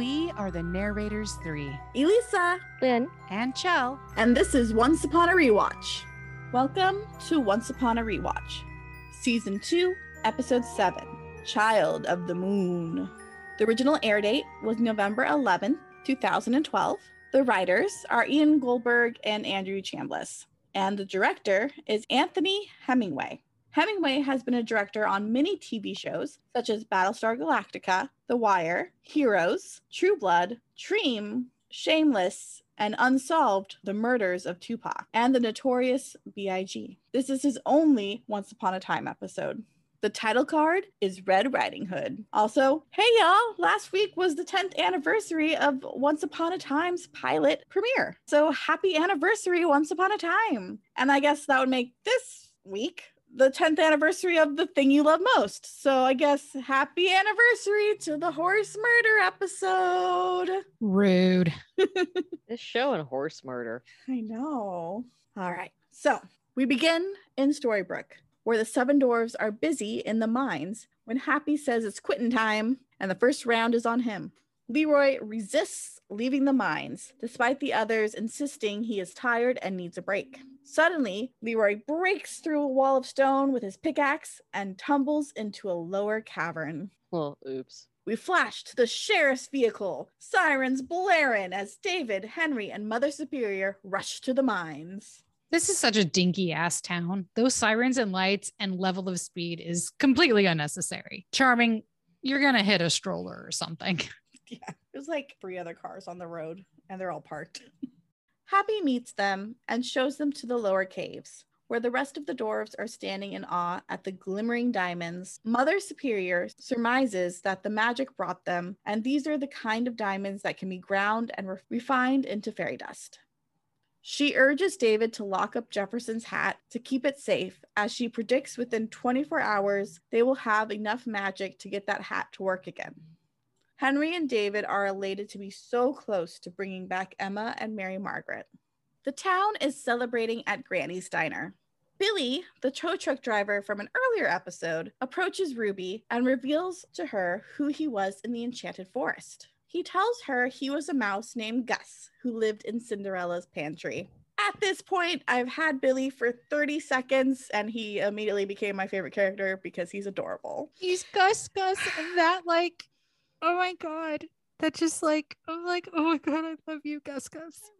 We are the narrators three, Elisa, Lynn. and Chell. and this is Once Upon a Rewatch. Welcome to Once Upon a Rewatch, Season 2, Episode 7 Child of the Moon. The original air date was November 11, 2012. The writers are Ian Goldberg and Andrew Chambliss, and the director is Anthony Hemingway. Hemingway has been a director on many TV shows such as Battlestar Galactica, The Wire, Heroes, True Blood, Treme, Shameless, and Unsolved The Murders of Tupac, and the notorious B.I.G. This is his only Once Upon a Time episode. The title card is Red Riding Hood. Also, hey y'all, last week was the 10th anniversary of Once Upon a Time's pilot premiere. So happy anniversary, Once Upon a Time. And I guess that would make this week the 10th anniversary of the thing you love most. So I guess happy anniversary to the horse murder episode. Rude. This show and horse murder. I know. All right. So we begin in Storybrooke, where the seven dwarves are busy in the mines when Happy says it's quitting time and the first round is on him. Leroy resists leaving the mines, despite the others insisting he is tired and needs a break. Suddenly, Leroy breaks through a wall of stone with his pickaxe and tumbles into a lower cavern. Well, oops. We flash to the sheriff's vehicle, sirens blaring as David, Henry, and Mother Superior rush to the mines. This is such a dinky ass town. Those sirens and lights and level of speed is completely unnecessary. Charming, you're going to hit a stroller or something. Yeah, there's like three other cars on the road, and they're all parked. Happy meets them and shows them to the lower caves, where the rest of the dwarves are standing in awe at the glimmering diamonds. Mother Superior surmises that the magic brought them, and these are the kind of diamonds that can be ground and re- refined into fairy dust. She urges David to lock up Jefferson's hat to keep it safe, as she predicts within 24 hours they will have enough magic to get that hat to work again. Henry and David are elated to be so close to bringing back Emma and Mary Margaret. The town is celebrating at Granny's Diner. Billy, the tow truck driver from an earlier episode, approaches Ruby and reveals to her who he was in the Enchanted Forest. He tells her he was a mouse named Gus who lived in Cinderella's pantry. At this point, I've had Billy for 30 seconds and he immediately became my favorite character because he's adorable. He's Gus Gus that like, oh my God. That just like, I'm like, oh my God, I love you, Gus Gus.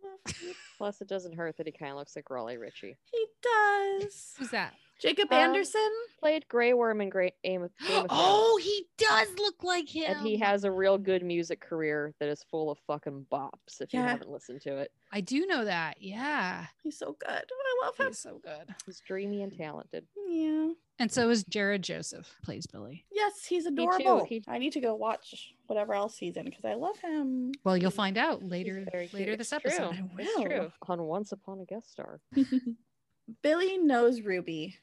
Plus, it doesn't hurt that he kind of looks like Raleigh Ritchie. He does. Who's that? Jacob Um, Anderson? Played Grey Worm in Great Game of, Game of Oh, he does look like him. And he has a real good music career that is full of fucking bops if you haven't listened to it. I do know that. Yeah. He's so good. I love him. He's so good. He's dreamy and talented. Yeah. And so is Jarod Joseph, plays Billy. Yes, he's adorable. He- I need to go watch whatever else he's in because I love him. Well, you'll find out later later this It's episode. True. I It's will. true. On Once Upon a Guest Star. Billy knows Ruby,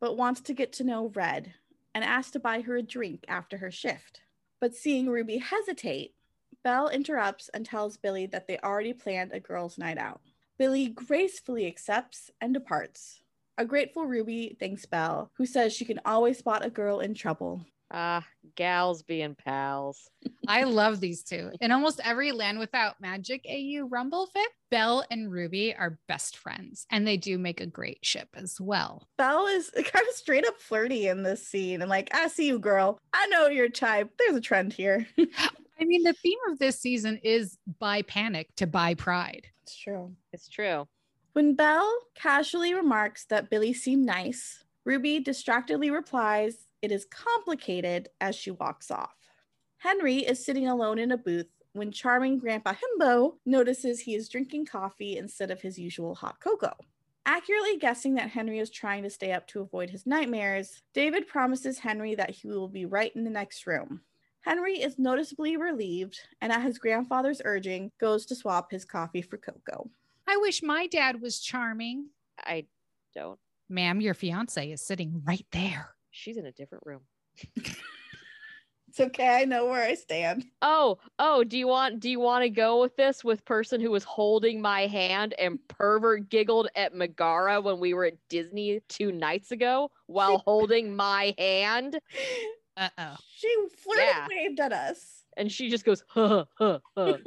but wants to get to know Red and asks to buy her a drink after her shift. But seeing Ruby hesitate, Belle interrupts and tells Billy that they already planned a girls' night out. Billy gracefully accepts and departs. A grateful Ruby thanks Belle, who says she can always spot a girl in trouble. Ah, gals being pals. I love these two. In almost every Land Without Magic AU Rumbelle fic, Belle and Ruby are best friends, and they do make a great ship as well. Belle is kind of straight up flirty in this scene and like, I see you, girl. I know your type. There's a trend here. I mean, the theme of this season is bi panic to bi pride. it's true. It's true. When Belle casually remarks that Billy seemed nice, Ruby distractedly replies, It is complicated as she walks off. Henry is sitting alone in a booth when charming Grandpa Himbo notices he is drinking coffee instead of his usual hot cocoa. Accurately guessing that Henry is trying to stay up to avoid his nightmares, David promises Henry that he will be right in the next room. Henry is noticeably relieved and, at his grandfather's urging, goes to swap his coffee for cocoa. I wish my dad was charming. I don't. Ma'am, your fiance is sitting right there. She's in a different room. It's okay. I know where I stand. Oh, oh, do you want do you want to go with this with person who was holding my hand and pervert giggled at Megara when we were at Disney two nights ago while holding my hand? Uh oh. She flirted Yeah. waved at us. And she just goes, huh, huh, huh.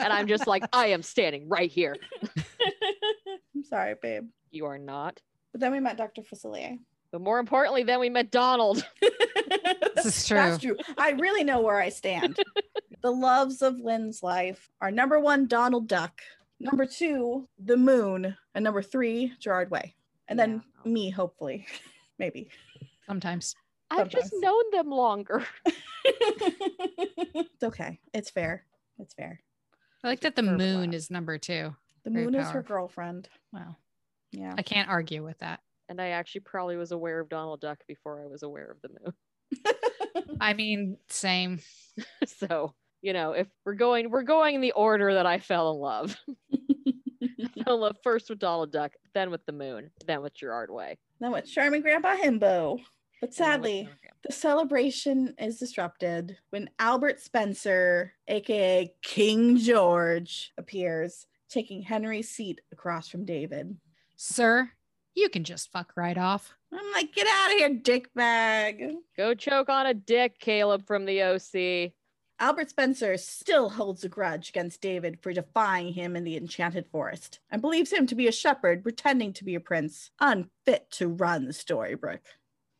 and I'm just like, I am standing right here. I'm sorry, babe. You are not. But then we met Dr. Facilier. But more importantly, then we met Donald. This is true. That's true. I really know where I stand. the loves of Lynn's life are number one, Donald Duck. Number two, the moon. And number three, Gerard Way. And then Yeah. me, hopefully. Maybe. Sometimes. I've just known them longer. it's okay. It's fair. It's fair. I like that the moon is number two. The Very moon is her girlfriend. Wow. Yeah. I can't argue with that. And I actually probably was aware of Donald Duck before I was aware of the moon. I mean, same. so, you know, if we're going we're going in the order that I fell in love. I fell in love first with Donald Duck, then with the moon, then with Gerard Way. then with Charming Grandpa Himbo. But and then with sadly, The celebration is disrupted when Albert Spencer, aka King George, appears, taking Henry's seat across from David. Sir, you can just fuck right off. I'm like, get out of here, dickbag. Go choke on a dick, Caleb from the OC. Albert Spencer still holds a grudge against David for defying him in the Enchanted Forest and believes him to be a shepherd pretending to be a prince, unfit to run the Storybrooke.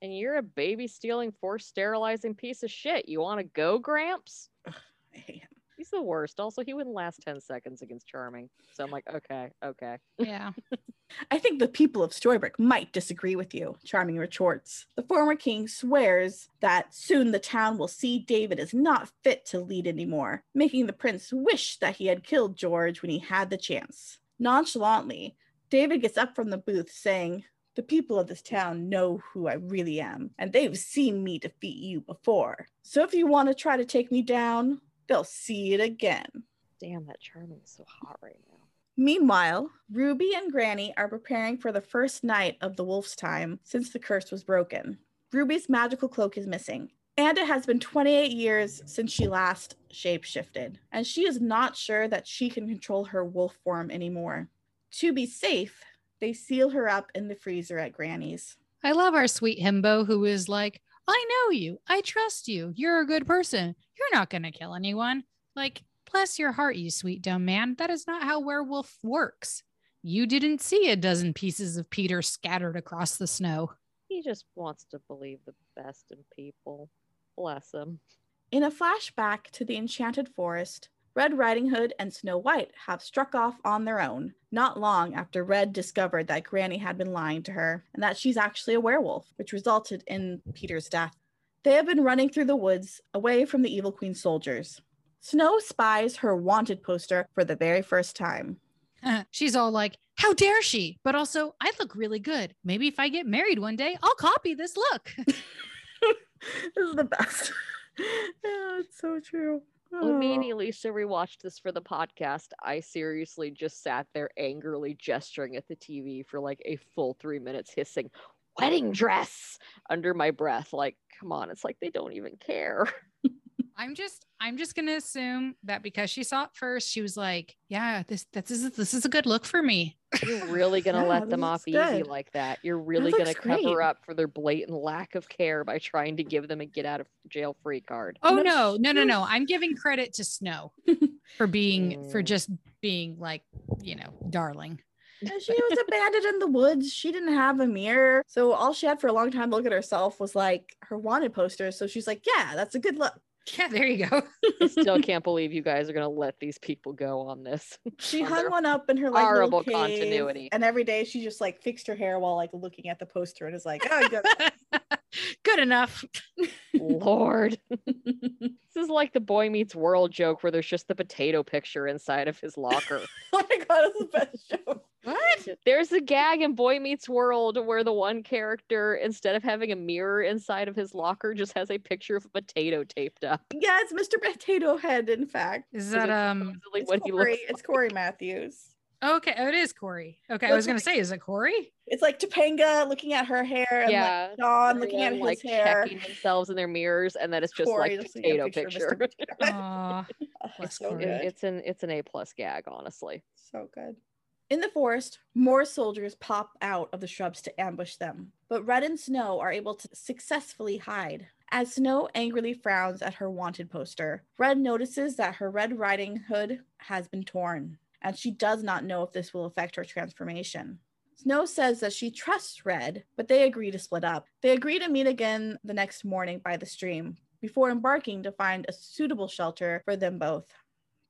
And you're a baby stealing, force sterilizing piece of shit. You want to go, Gramps? I hate him. He's the worst. Also, he wouldn't last 10 seconds against Charming. So I'm like, okay, okay. Yeah. I think the people of Storybrooke might disagree with you, Charming retorts. The former king swears that soon the town will see David is not fit to lead anymore, making the prince wish that he had killed George when he had the chance. Nonchalantly, David gets up from the booth saying, The people of this town know who I really am, and they've seen me defeat you before. So if you want to try to take me down, they'll see it again. Damn, that Charming is so hot right now. Meanwhile, Ruby and Granny are preparing for the first night of the wolf's time since the curse was broken. Ruby's magical cloak is missing, and it has been 28 years since she last shapeshifted, and she is not sure that she can control her wolf form anymore. To be safe, they seal her up in the freezer at Granny's. I love our sweet himbo who is like, I know you. I trust you. You're a good person. You're not going to kill anyone. Like, bless your heart, you sweet dumb man. That is not how werewolf works. You didn't see a dozen pieces of Peter scattered across the snow. He just wants to believe the best in people. Bless him. In a flashback to the Enchanted Forest, Red Riding Hood and Snow White have struck off on their own, not long after Red discovered that Granny had been lying to her and that she's actually a werewolf, which resulted in Peter's death. They have been running through the woods away from the Evil Queen's soldiers. Snow spies her wanted poster for the very first time. Uh, she's all like, How dare she? But also, I look really good. Maybe if I get married one day, I'll copy this look. this is the best. yeah, it's so true. When me and Oh. Elisa rewatched this for the podcast, I seriously just sat there angrily gesturing at the TV for like a full three minutes, hissing, wedding dress under my breath. Like, come on, it's like they don't even care. I'm just I'm just gonna assume that because she saw it first, she was like, Yeah, this this is this is a good look for me. You're really gonna Yeah, let them off looks easy like that. You're really looks gonna cover great. up for their blatant lack of care by trying to give them a get out of jail free card. Oh No, no, no, no, she no. was- I'm giving credit to Snow for being for Mm. just being like, you know, darling. And she was abandoned in the woods. She didn't have a mirror. So all she had for a long time to look at herself was like her wanted poster. So she's like, yeah, that's a good look. Yeah, there you go. I still can't believe you guys are gonna let these people go on this. She On hung one up in her like horrible cave, continuity. And every day she just like fixed her hair while like looking at the poster and is like, oh, good. good enough. Lord. This is like the Boy Meets World joke where there's just the potato picture inside of his locker. oh my god, it's the best show. What? There's a gag in Boy Meets World where the one character, instead of having a mirror inside of his locker, just has a picture of a potato taped up. Yeah, it's Mr. Potato Head, in fact. Is that it's um It's what he Cory, looks it's Cory Matthews. okay, oh, it is Cory. Okay, I was gonna like- say, is it Cory? It's like Topanga looking at her hair and Yeah, like Shawn looking at his like hair. checking themselves in their mirrors, and then it's just Cory like just looking at a potato picture picture. Mr. Potato Head. Aw, Oh, bless it's so Cory. It- it's an it's an A plus gag, honestly. So good. In the forest, more soldiers pop out of the shrubs to ambush them, but Red and Snow are able to successfully hide. As Snow angrily frowns at her wanted poster, Red notices that her Red Riding Hood has been torn, and she does not know if this will affect her transformation. Snow says that she trusts Red, but they agree to split up. They agree to meet again the next morning by the stream before embarking to find a suitable shelter for them both.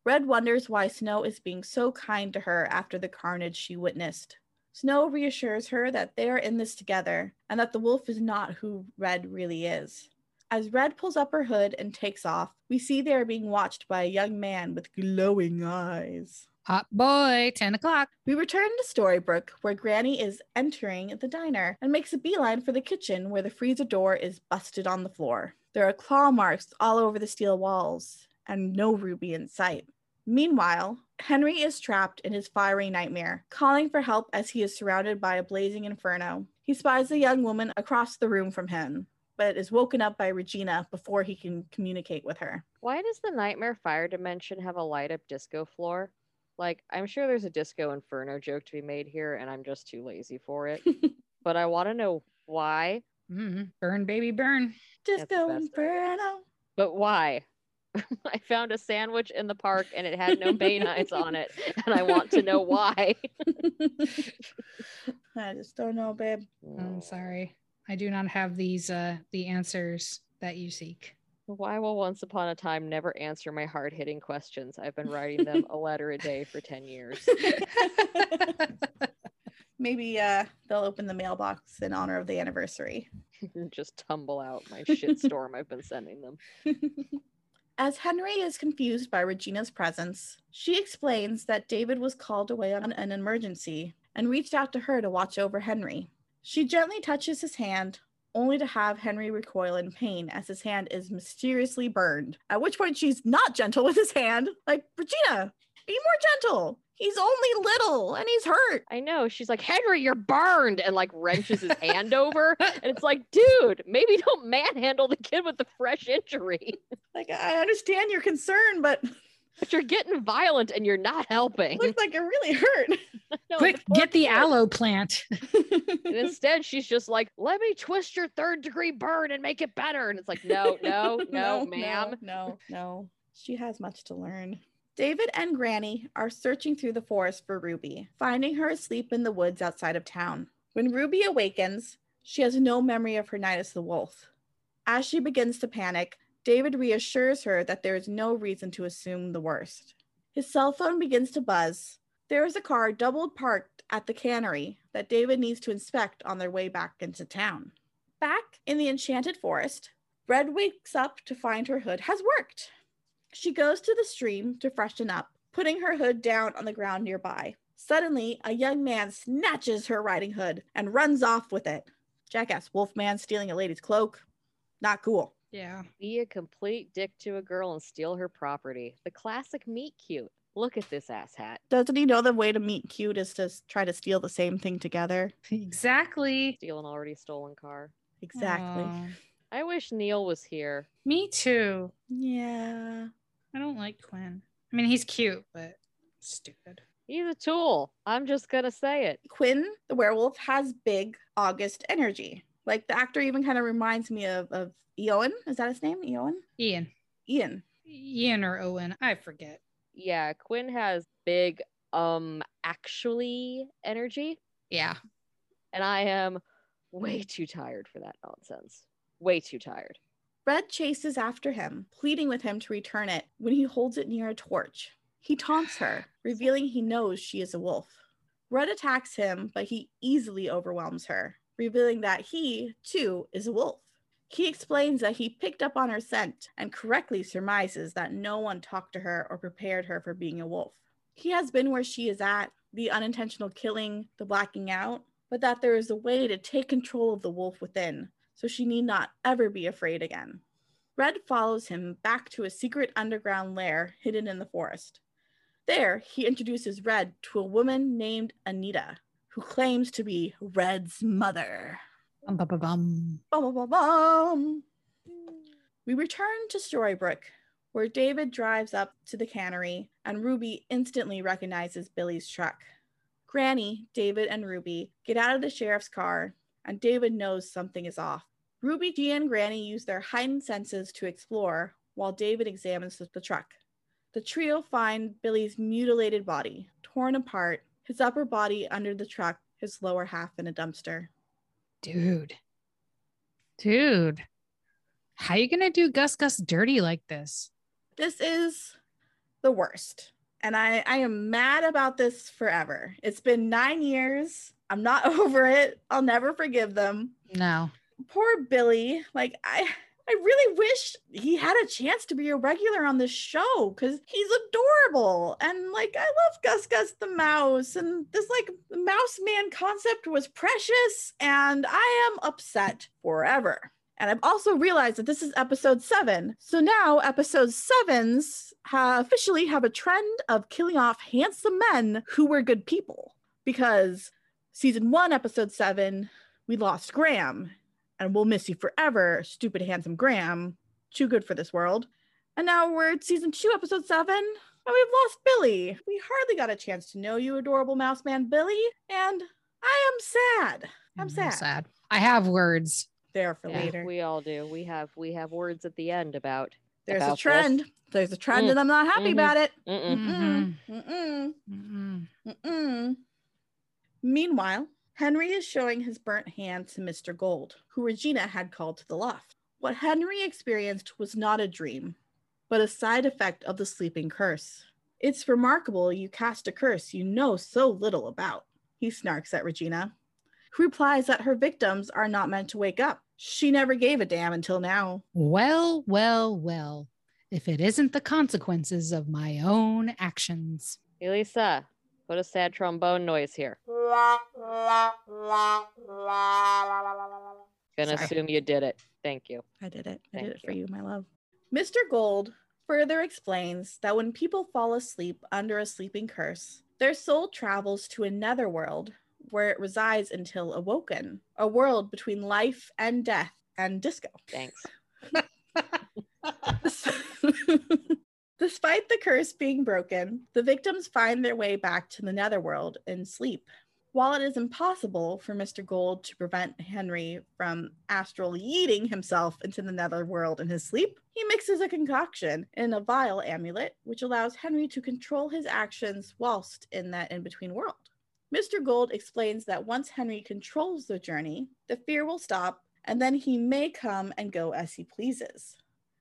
Red wonders why Snow is being so kind to her after the carnage she witnessed. Snow reassures her that they are in this together and that the wolf is not who Red really is. As Red pulls up her hood and takes off, we see they are being watched by a young man with glowing eyes. Hot boy, 10 o'clock. We return to Storybrooke, where Granny is entering the diner and makes a beeline for the kitchen, where the freezer door is busted on the floor. There are claw marks all over the steel walls, and no Ruby in sight. Meanwhile, Henry is trapped in his fiery nightmare, calling for help as he is surrounded by a blazing inferno. He spies a young woman across the room from him, but is woken up by Regina before he can communicate with her. Why does the Nightmare Fire Dimension have a light up disco floor? Like, I'm sure there's a disco inferno joke to be made here, and I'm just too lazy for it. but I want to know why. Mhm. Burn, baby, burn. the Disco best. Inferno. But why? I found a sandwich in the park and it had no bayonets on it, and I want to know why. I just don't know, babe. I'm sorry. I do not have these uh the answers that you seek. Why will Once Upon a Time never answer my hard hitting questions? I've been writing them a letter a day for 10 years. Maybe uh, they'll open the mailbox in honor of the anniversary. Just tumble out my shit storm I've been sending them. As Henry is confused by Regina's presence, she explains that David was called away on an emergency and reached out to her to watch over Henry. She gently touches his hand, only to have Henry recoil in pain as his hand is mysteriously burned. At which point, she's not gentle with his hand. Like, Regina, be more gentle. He's only little and he's hurt. I know. She's like, Henry, you're burned, and like wrenches his hand over. And it's like, dude, maybe don't manhandle the kid with the fresh injury. Like, I understand your concern, but But you're getting violent and you're not helping. looks like it really hurt. No, Quick, poor get the kid. aloe plant. And instead, she's just like, let me twist your third degree burn and make it better. And it's like, no, no, no, ma'am. No, no. She has much to learn. David and Granny are searching through the forest for Ruby, finding her asleep in the woods outside of town. When Ruby awakens, she has no memory of her night as the wolf. As she begins to panic, David reassures her that there is no reason to assume the worst. His cell phone begins to buzz. There is a car double parked at the cannery that David needs to inspect on their way back into town. Back in the enchanted forest, Red wakes up to find her hood has worked. She goes to the stream to freshen up, putting her hood down on the ground nearby. Suddenly, a young man snatches her riding hood and runs off with it. Jackass Wolfman stealing a lady's cloak. Not cool. Yeah. Be a complete dick to a girl and steal her property. The classic meet cute. Look at this ass hat. Doesn't he know the way to meet cute is to try to steal the same thing together? Exactly. Steal an already stolen car. Exactly. Aw. I wish Neil was here. Me too. Yeah. I don't like Quinn. I mean, he's cute, but stupid. He's a tool. I'm just gonna say it. Quinn, the werewolf, has big August energy. Like the actor even kind of reminds me of, of Eion. Is that his name? Eion? Ian. Ian. Ian or Owen. I forget. Yeah, Quinn has big um actually energy, Yeah. and I am way too tired for that nonsense. Way too tired. Red chases after him, pleading with him to return it when he holds it near a torch. He taunts her, revealing he knows she is a wolf. Red attacks him, but he easily overwhelms her, revealing that he, too, is a wolf. He explains that he picked up on her scent and correctly surmises that no one talked to her or prepared her for being a wolf. He has been where she is at, the unintentional killing, the blacking out, but that there is a way to take control of the wolf within, so she need not ever be afraid again. Red follows him back to a secret underground lair hidden in the forest. There, he introduces Red to a woman named Anita, who claims to be Red's mother. Bum, bum, bum, bum. Bum, bum. We return to Storybrooke, where David drives up to the cannery and Ruby instantly recognizes Billy's truck. Granny, David, and Ruby get out of the sheriff's car, and David knows something is off. Ruby, G, and Granny use their heightened senses to explore while David examines the truck. The trio find Billy's mutilated body, torn apart, his upper body under the truck, his lower half in a dumpster. Dude. Dude. How you gonna do Gus Gus dirty like this? This is the worst. And I, I am mad about this forever. It's been nine years. I'm not over it. I'll never forgive them. No. Poor Billy. Like, I I really wish he had a chance to be a regular on this show because he's adorable. And like, I love Gus Gus the mouse. And this like mouse man concept was precious. And I am upset forever. And I've also realized that this is episode seven. So now episode sevens ha- officially have a trend of killing off handsome men who were good people. Because season one, episode seven, we lost Graham and we'll miss you forever, stupid handsome Graham. Too good for this world. And now we're at season two, episode seven, and we've lost Billy. We hardly got a chance to know you, adorable mouse man Billy, and I am sad. I'm sad. sad. I have words. There for Yeah, later. we all do. We have we have words at the end about There's about a this. trend. There's a trend, Mm. and I'm not happy Mhm. about it. Mm-mm. Mhm. Mm-mm. Mm-mm. Mm-mm. Meanwhile, Henry is showing his burnt hand to Mr. Gold, who Regina had called to the loft. What Henry experienced was not a dream, but a side effect of the sleeping curse. It's remarkable you cast a curse you know so little about, he snarks at Regina, who replies that her victims are not meant to wake up. She never gave a damn until now. Well, well, well. If it isn't the consequences of my own actions. Elisa, put a sad trombone noise here. Gonna Sorry. assume you did it. Thank you. I did it. I Thank did it for you. you, my love. Mr. Gold further explains that when people fall asleep under a sleeping curse, their soul travels to another world where it resides until awoken, a world between life and death and disco. Thanks. Despite the curse being broken, the victims find their way back to the netherworld in sleep. While it is impossible for Mr. Gold to prevent Henry from astral yeeting himself into the netherworld in his sleep, he mixes a concoction in a vial amulet, which allows Henry to control his actions whilst in that in between world. Mr. Gold explains that once Henry controls the journey, the fear will stop, and then he may come and go as he pleases.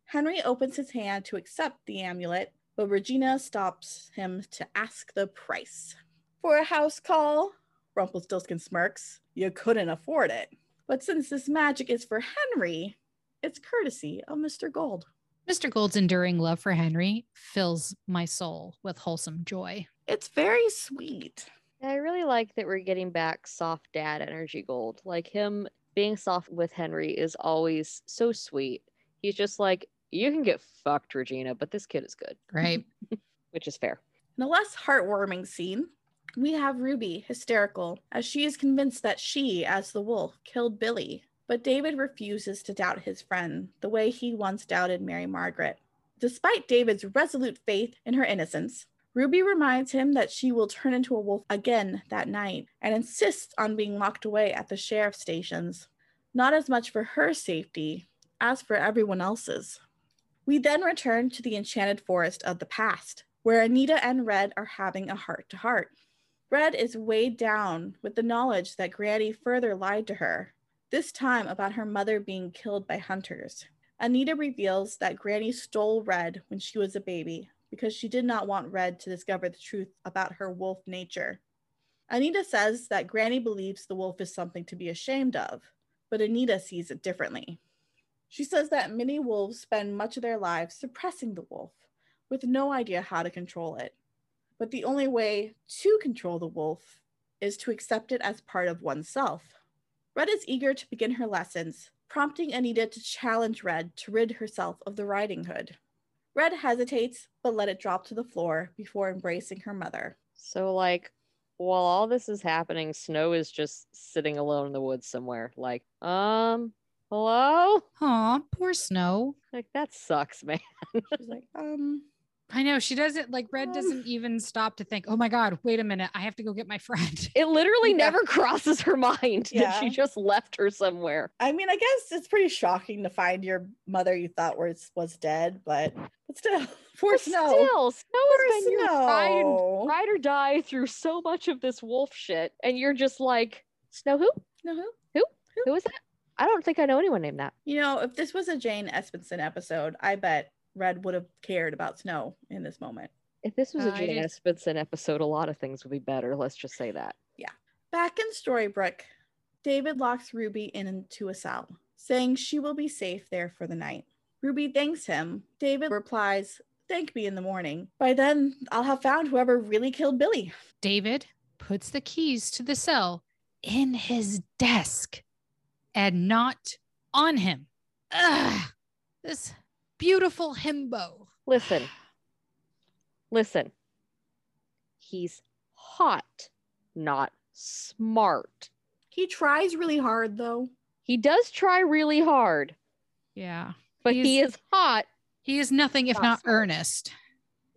Henry opens his hand to accept the amulet, but Regina stops him to ask the price. For a house call, Rumpelstiltskin smirks, you couldn't afford it. But since this magic is for Henry, it's courtesy of Mr. Gold. Mr. Gold's enduring love for Henry fills my soul with wholesome joy. It's very sweet. I really like that we're getting back soft dad energy gold. Like him being soft with Henry is always so sweet. He's just like, you can get fucked, Regina, but this kid is good, Right? which is fair. In a less heartwarming scene, we have Ruby hysterical as she is convinced that she, as the wolf, killed Billy. But David refuses to doubt his friend the way he once doubted Mary Margaret. Despite David's resolute faith in her innocence, Ruby reminds him that she will turn into a wolf again that night and insists on being locked away at the sheriff's stations, not as much for her safety as for everyone else's. We then return to the enchanted forest of the past, where Anita and Red are having a heart to heart. Red is weighed down with the knowledge that Granny further lied to her, this time about her mother being killed by hunters. Anita reveals that Granny stole Red when she was a baby because she did not want Red to discover the truth about her wolf nature. Anita says that Granny believes the wolf is something to be ashamed of, but Anita sees it differently. She says that many wolves spend much of their lives suppressing the wolf with no idea how to control it. But the only way to control the wolf is to accept it as part of oneself. Red is eager to begin her lessons, prompting Anita to challenge Red to rid herself of the riding hood. Red hesitates, but let it drop to the floor before embracing her mother. So, like, while all this is happening, Snow is just sitting alone in the woods somewhere. Like, um, hello? Aw, poor Snow. Like, that sucks, man. She's like, um, I know she doesn't like Red Um. doesn't even stop to think, oh my God, wait a minute. I have to go get my friend. It literally Yeah. never crosses her mind that she just left her somewhere. I mean, I guess it's pretty shocking to find your mother you thought was was dead, but but still, poor But Snow. Still, Snow Poor has been your ride, ride or die through so much of this wolf shit, and you're just like, Snow who? No, who? Who is that? I don't think I know anyone named that. You know, if this was a Jane Espenson episode, I bet Red would have cared about Snow in this moment. If this was a Uh, Jane just- Espenson episode, a lot of things would be better. Let's just say that. Yeah. Back in Storybrooke, David locks Ruby into a cell, saying she will be safe there for the night. Ruby thanks him. David replies, Thank me in the morning. By then, I'll have found whoever really killed Billy. David puts the keys to the cell in his desk and not on him. Ugh, this beautiful himbo. Listen, listen. He's hot, not smart. He tries really hard, though. He does try really hard, Yeah. but he is hot. He is nothing if Not not earnest.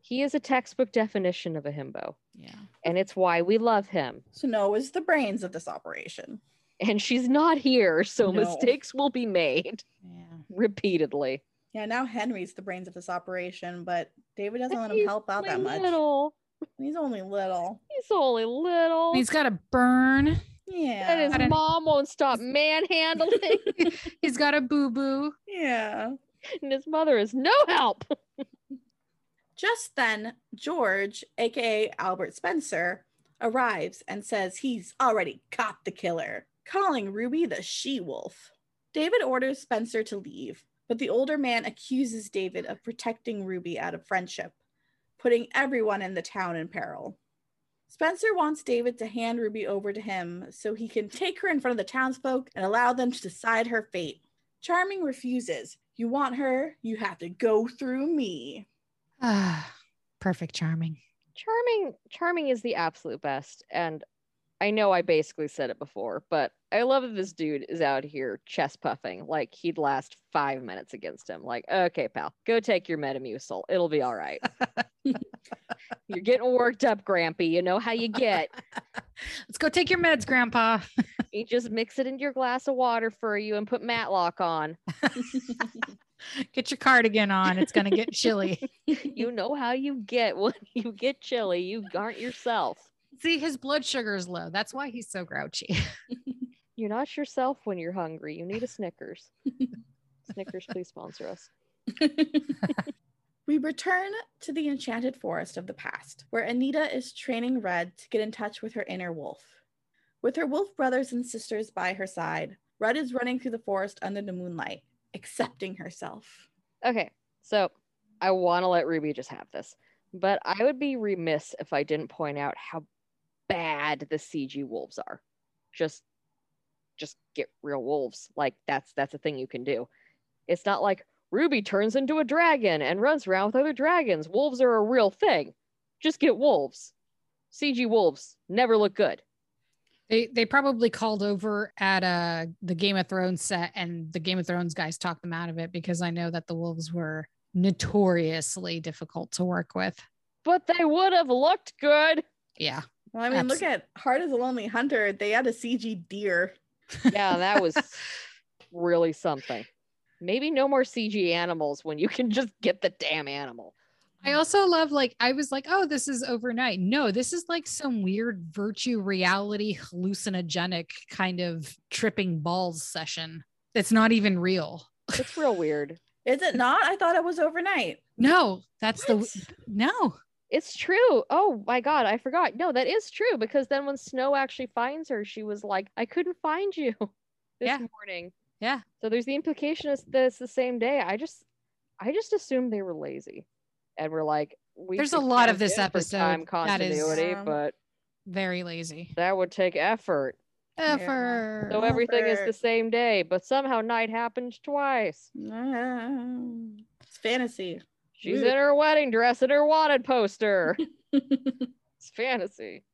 He is a textbook definition of a himbo, Yeah. and it's why we love him. So Snow is the brains of this operation. And she's not here, so No. mistakes will be made Yeah. repeatedly. Yeah, now Henry's the brains of this operation, but David doesn't let him help out that much. Little. He's only little. He's only little. He's got a burn. Yeah. and his Gotta- mom won't stop manhandling, He's got a boo boo. yeah. and his mother is no help. Just then, George, aka Albert Spencer, arrives and says he's already caught the killer, calling Ruby the she wolf. David orders Spencer to leave, but the older man accuses David of protecting Ruby out of friendship, putting everyone in the town in peril. Spencer wants David to hand Ruby over to him so he can take her in front of the townsfolk and allow them to decide her fate. Charming refuses. You want her, you have to go through me. Ah, perfect charming. Charming, charming is the absolute best, and I know I basically said it before, but I love that this dude is out here chest puffing like he'd last five minutes against him. Like, okay, pal, go take your Metamucil. It'll be all right. You're getting worked up, Grampy. You know how you get. Let's go take your meds, Grandpa. You just mix it into your glass of water for you and put Matlock on. Get your cardigan on. It's gonna get chilly. You know how you get when you get chilly. You aren't yourself. See, his blood sugar is low. That's why he's so grouchy. You're not yourself when you're hungry. You need a Snickers. Snickers, please sponsor us. we return to the enchanted forest of the past, where Anita is training Red to get in touch with her inner wolf. With her wolf brothers and sisters by her side, Red is running through the forest under the moonlight, accepting herself. Okay, so I want to let Ruby just have this, but I would be remiss if I didn't point out how bad the CG wolves are. Just, just get real wolves. Like that's that's a thing you can do. It's not like Ruby turns into a dragon and runs around with other dragons. Wolves are a real thing. Just get wolves. CG wolves never look good. They they probably called over at uh the Game of Thrones set and the Game of Thrones guys talked them out of it because I know that the wolves were notoriously difficult to work with. But they would have looked good. Yeah. Well, I mean, Abs- look at Heart of the Lonely Hunter. They had a CG deer. Yeah, that was really something. Maybe no more CG animals when you can just get the damn animal. I also love like I was like, oh, this is overnight. No, this is like some weird virtue reality hallucinogenic kind of tripping balls session. That's not even real. It's real weird. Is it not? I thought it was overnight. No, that's What? the no. It's true. Oh my god, I forgot. No, that is true because then when Snow actually finds her, she was like, "I couldn't find you this Yeah. morning." Yeah. So there's the implication is that it's the same day. I just, I just assumed they were lazy, and we're like, we. There's a lot of this episode time that is- continuity, Um, but Very lazy. that would take effort. Effort. So everything is the same day, but somehow night happened twice. It's fantasy. She's Ooh. in her wedding dress and her wanted poster. it's fantasy.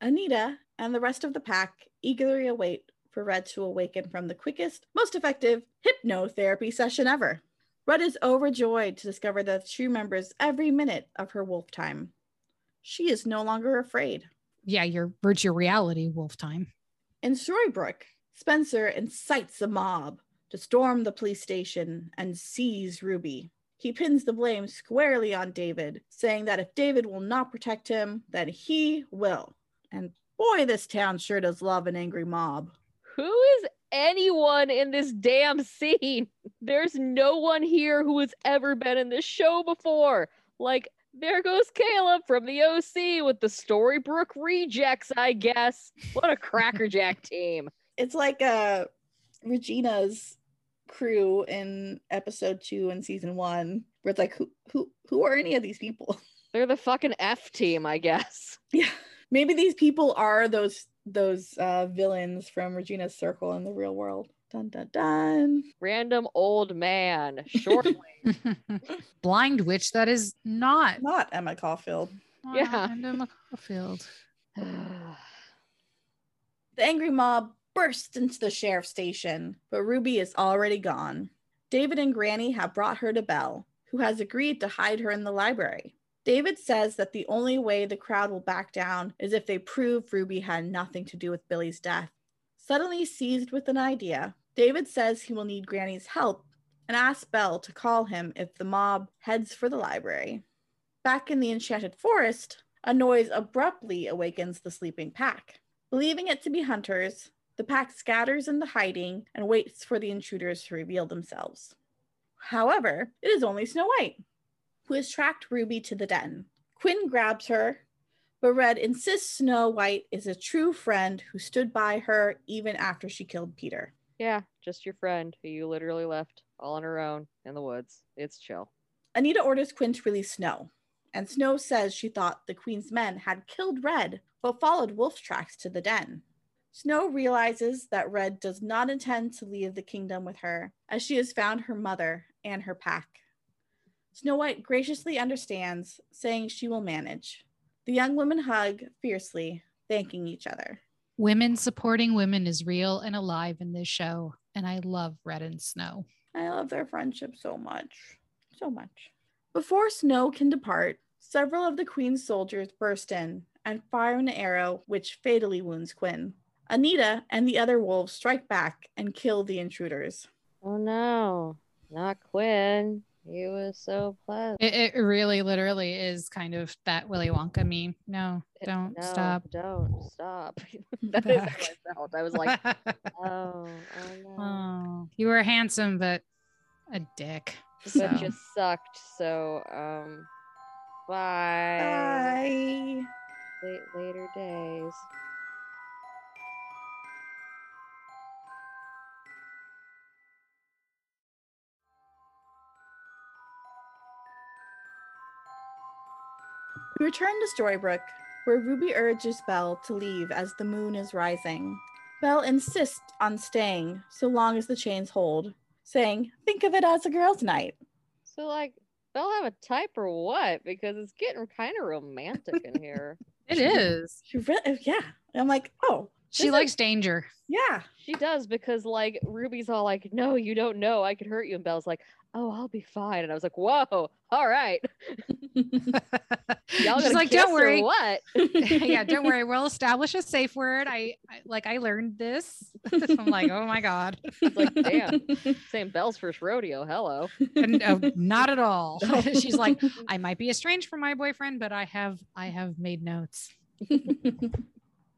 Anita and the rest of the pack eagerly await for Red to awaken from the quickest, most effective hypnotherapy session ever. Red is overjoyed to discover that she remembers every minute of her wolf time. She is no longer afraid. Yeah, your virtual reality wolf time. In Storybrooke, Spencer incites a mob to storm the police station and seize Ruby. He pins the blame squarely on David, saying that if David will not protect him, then he will. And boy, this town sure does love an angry mob. Who is anyone in this damn scene? There's no one here who has ever been in this show before. Like, there goes Caleb from the OC with the Storybrooke rejects, I guess. What a crackerjack team. It's like uh Regina's crew in episode two in season one, where it's like, who who who are any of these people? They're the fucking F team, I guess. Yeah. Maybe these people are those those uh villains from Regina's circle in the real world. Dun dun dun. Random old man, shortly. Blind witch that is not. Not Emma Caulfield. Yeah. Emma Caulfield. The angry mob bursts into the sheriff's station, but Ruby is already gone. David and Granny have brought her to Belle, who has agreed to hide her in the library. David says that the only way the crowd will back down is if they prove Ruby had nothing to do with Billy's death. Suddenly seized with an idea, David says he will need Granny's help and asks Belle to call him if the mob heads for the library. Back in the enchanted forest, a noise abruptly awakens the sleeping pack. Believing it to be hunters, the pack scatters into hiding and waits for the intruders to reveal themselves. However, it is only Snow White, who has tracked Ruby to the den. Quinn grabs her, but Red insists Snow White is a true friend who stood by her even after she killed Peter. yeah, just your friend who you literally left all on her own in the woods. It's chill. Anita orders Quinn to release Snow, and Snow says she thought the Queen's men had killed Red but followed Wolf's tracks to the den. Snow realizes that Red does not intend to leave the kingdom with her, as she has found her mother and her pack. Snow White graciously understands, saying she will manage. The young women hug fiercely, thanking each other. Women supporting women is real and alive in this show. And I love Red and Snow. I love their friendship so much. So much. Before Snow can depart, several of the Queen's soldiers burst in and fire an arrow which fatally wounds Quinn. Anita and the other wolves strike back and kill the intruders. Oh no, not Quinn. He was so pleasant. It, it really literally is kind of that Willy Wonka meme. No, don't No, stop. Don't stop. that is how I felt. I was like, oh, oh no. oh, you were handsome, but a dick. but So. just sucked. So, um, bye. Bye. Late, later days. We return to Storybrooke, where Ruby urges Belle to leave as the moon is rising. Belle insists on staying so long as the chains hold, saying, Think of it as a girls' night. So, like, they'll have a type or what? Because it's getting kind of romantic in here. It is. She really, oh, yeah. And I'm like, oh, She This is- likes danger. yeah. She does because, like, Ruby's all like, "No, you don't know. I could hurt you," and Belle's like, "Oh, I'll be fine." And I was like, "Whoa, all right, y'all She's like, don't worry. what?" yeah, don't worry. We'll establish a safe word. I, I like I learned this. I'm like, oh my god. It's like, damn, same Belle's first rodeo. Hello. And, uh, not at all. She's like, I might be estranged from my boyfriend, but I have I have made notes.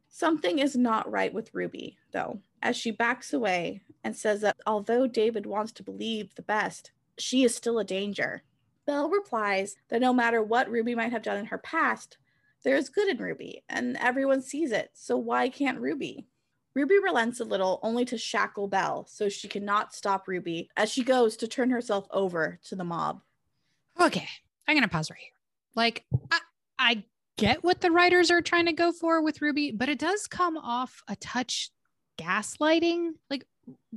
Something is not right with Ruby, though, as she backs away and says that although David wants to believe the best, she is still a danger. Belle replies that no matter what Ruby might have done in her past, there is good in Ruby, and everyone sees it, so why can't Ruby? Ruby relents a little, only to shackle Belle so she cannot stop Ruby as she goes to turn herself over to the mob. Okay, I'm gonna pause right here. Like, I, I get what the writers are trying to go for with Ruby, but it does come off a touch gaslighting. Like,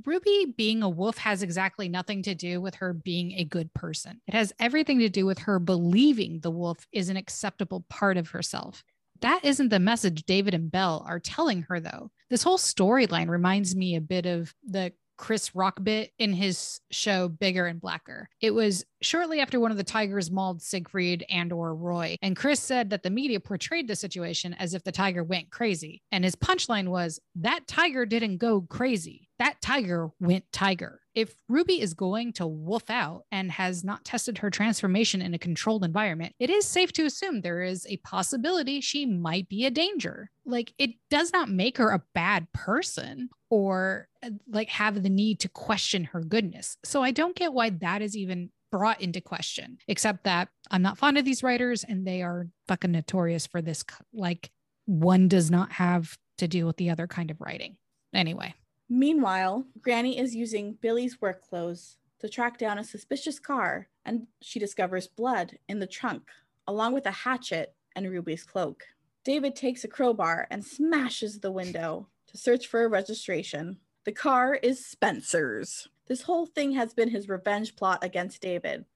Ruby being a wolf has exactly nothing to do with her being a good person. It has everything to do with her believing the wolf is an acceptable part of herself. That isn't the message David and Belle are telling her, though. This whole storyline reminds me a bit of the Chris Rock bit in his show Bigger and Blacker. It was shortly after one of the tigers mauled Siegfried and or Roy, and Chris said that the media portrayed the situation as if the tiger went crazy. And his punchline was that tiger didn't go crazy. That tiger went tiger. If Ruby is going to wolf out and has not tested her transformation in a controlled environment, it is safe to assume there is a possibility she might be a danger. Like, it does not make her a bad person or Uh, like have the need to question her goodness. So I don't get why that is even brought into question, except that I'm not fond of these writers and they are fucking notorious for this. Like, one does not have to deal with the other kind of writing. Anyway, Meanwhile, Granny is using Billy's work clothes to track down a suspicious car, and she discovers blood in the trunk, along with a hatchet and Ruby's cloak. David takes a crowbar and smashes the window to search for a registration. The car is Spencer's. This whole thing has been his revenge plot against David.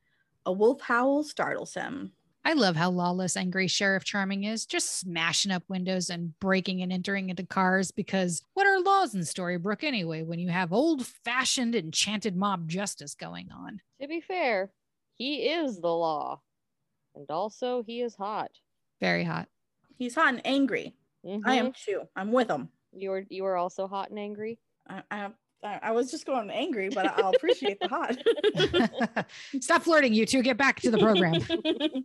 A wolf howl startles him. I love how lawless angry Sheriff Charming is, just smashing up windows and breaking and entering into cars because what are laws in Storybrooke anyway when you have old fashioned enchanted mob justice going on? To be fair, he is the law. And also, he is hot. Very hot. He's hot and angry. I am too. I'm with him. Mm-hmm. You were you are also hot and angry. I, I, I was just going angry, but I'll appreciate the hot. Stop flirting, you two. Get back to the program.